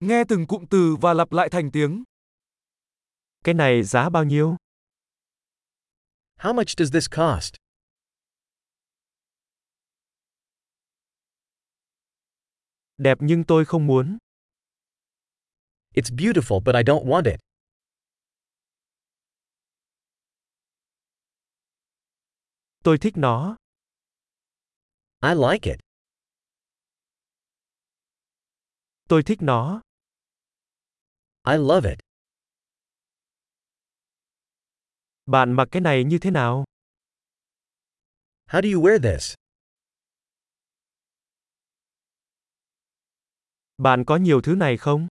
Nghe từng cụm từ và lặp lại thành tiếng. Cái này giá bao nhiêu? How much does this cost? Đẹp nhưng tôi không muốn. It's beautiful but I don't want it. Tôi thích nó. I like it. Tôi thích nó. I love it. Bạn mặc cái này như thế nào? How do you wear this? Bạn có nhiều thứ này không?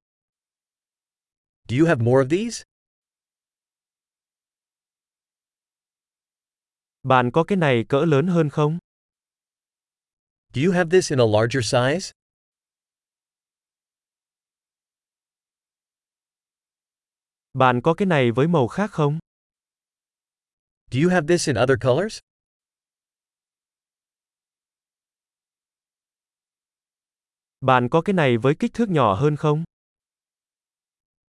Do you have more of these? Bạn có cái này cỡ lớn hơn không? Do you have this in a larger size? Bạn có cái này với màu khác không? Do you have this in other colors? Bạn có cái này với kích thước nhỏ hơn không?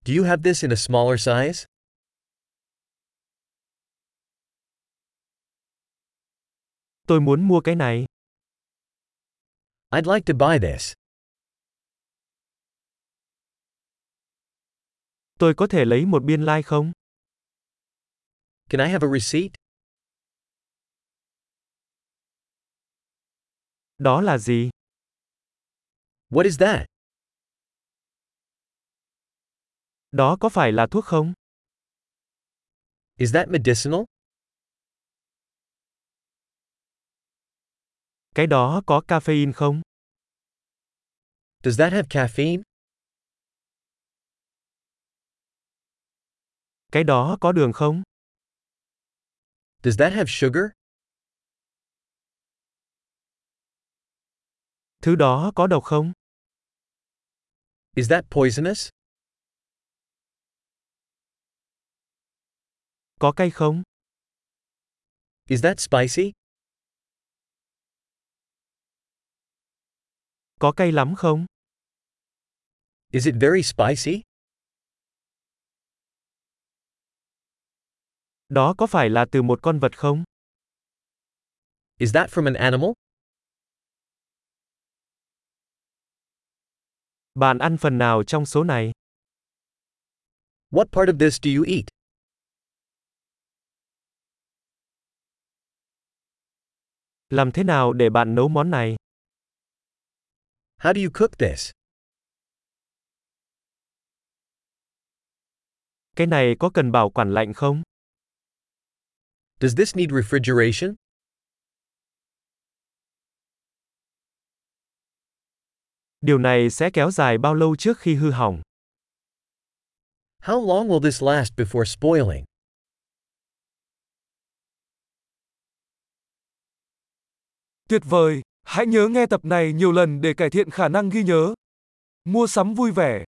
Do you have this in a smaller size? Tôi muốn mua cái này. I'd like to buy this. Tôi có thể lấy một biên lai like không? Can I have a receipt? Đó là gì? What is that? Đó có phải là thuốc không? Is that medicinal? Cái đó có caffeine không? Does that have caffeine? Cái đó có đường không? Does that have sugar? Thứ đó có độc không? Is that poisonous? Có cay không? Is that spicy? Có cay lắm không? Is it very spicy? Đó có phải là từ một con vật không? Is that from an animal? Bạn ăn phần nào trong số này? What part of this do you eat? Làm thế nào để bạn nấu món này? How do you cook this? Cái này có cần bảo quản lạnh không? Does this need refrigeration? Điều này sẽ kéo dài bao lâu trước khi hư hỏng? How long will this last before spoiling? Tuyệt vời! Hãy nhớ nghe tập này nhiều lần để cải thiện khả năng ghi nhớ. Mua sắm vui vẻ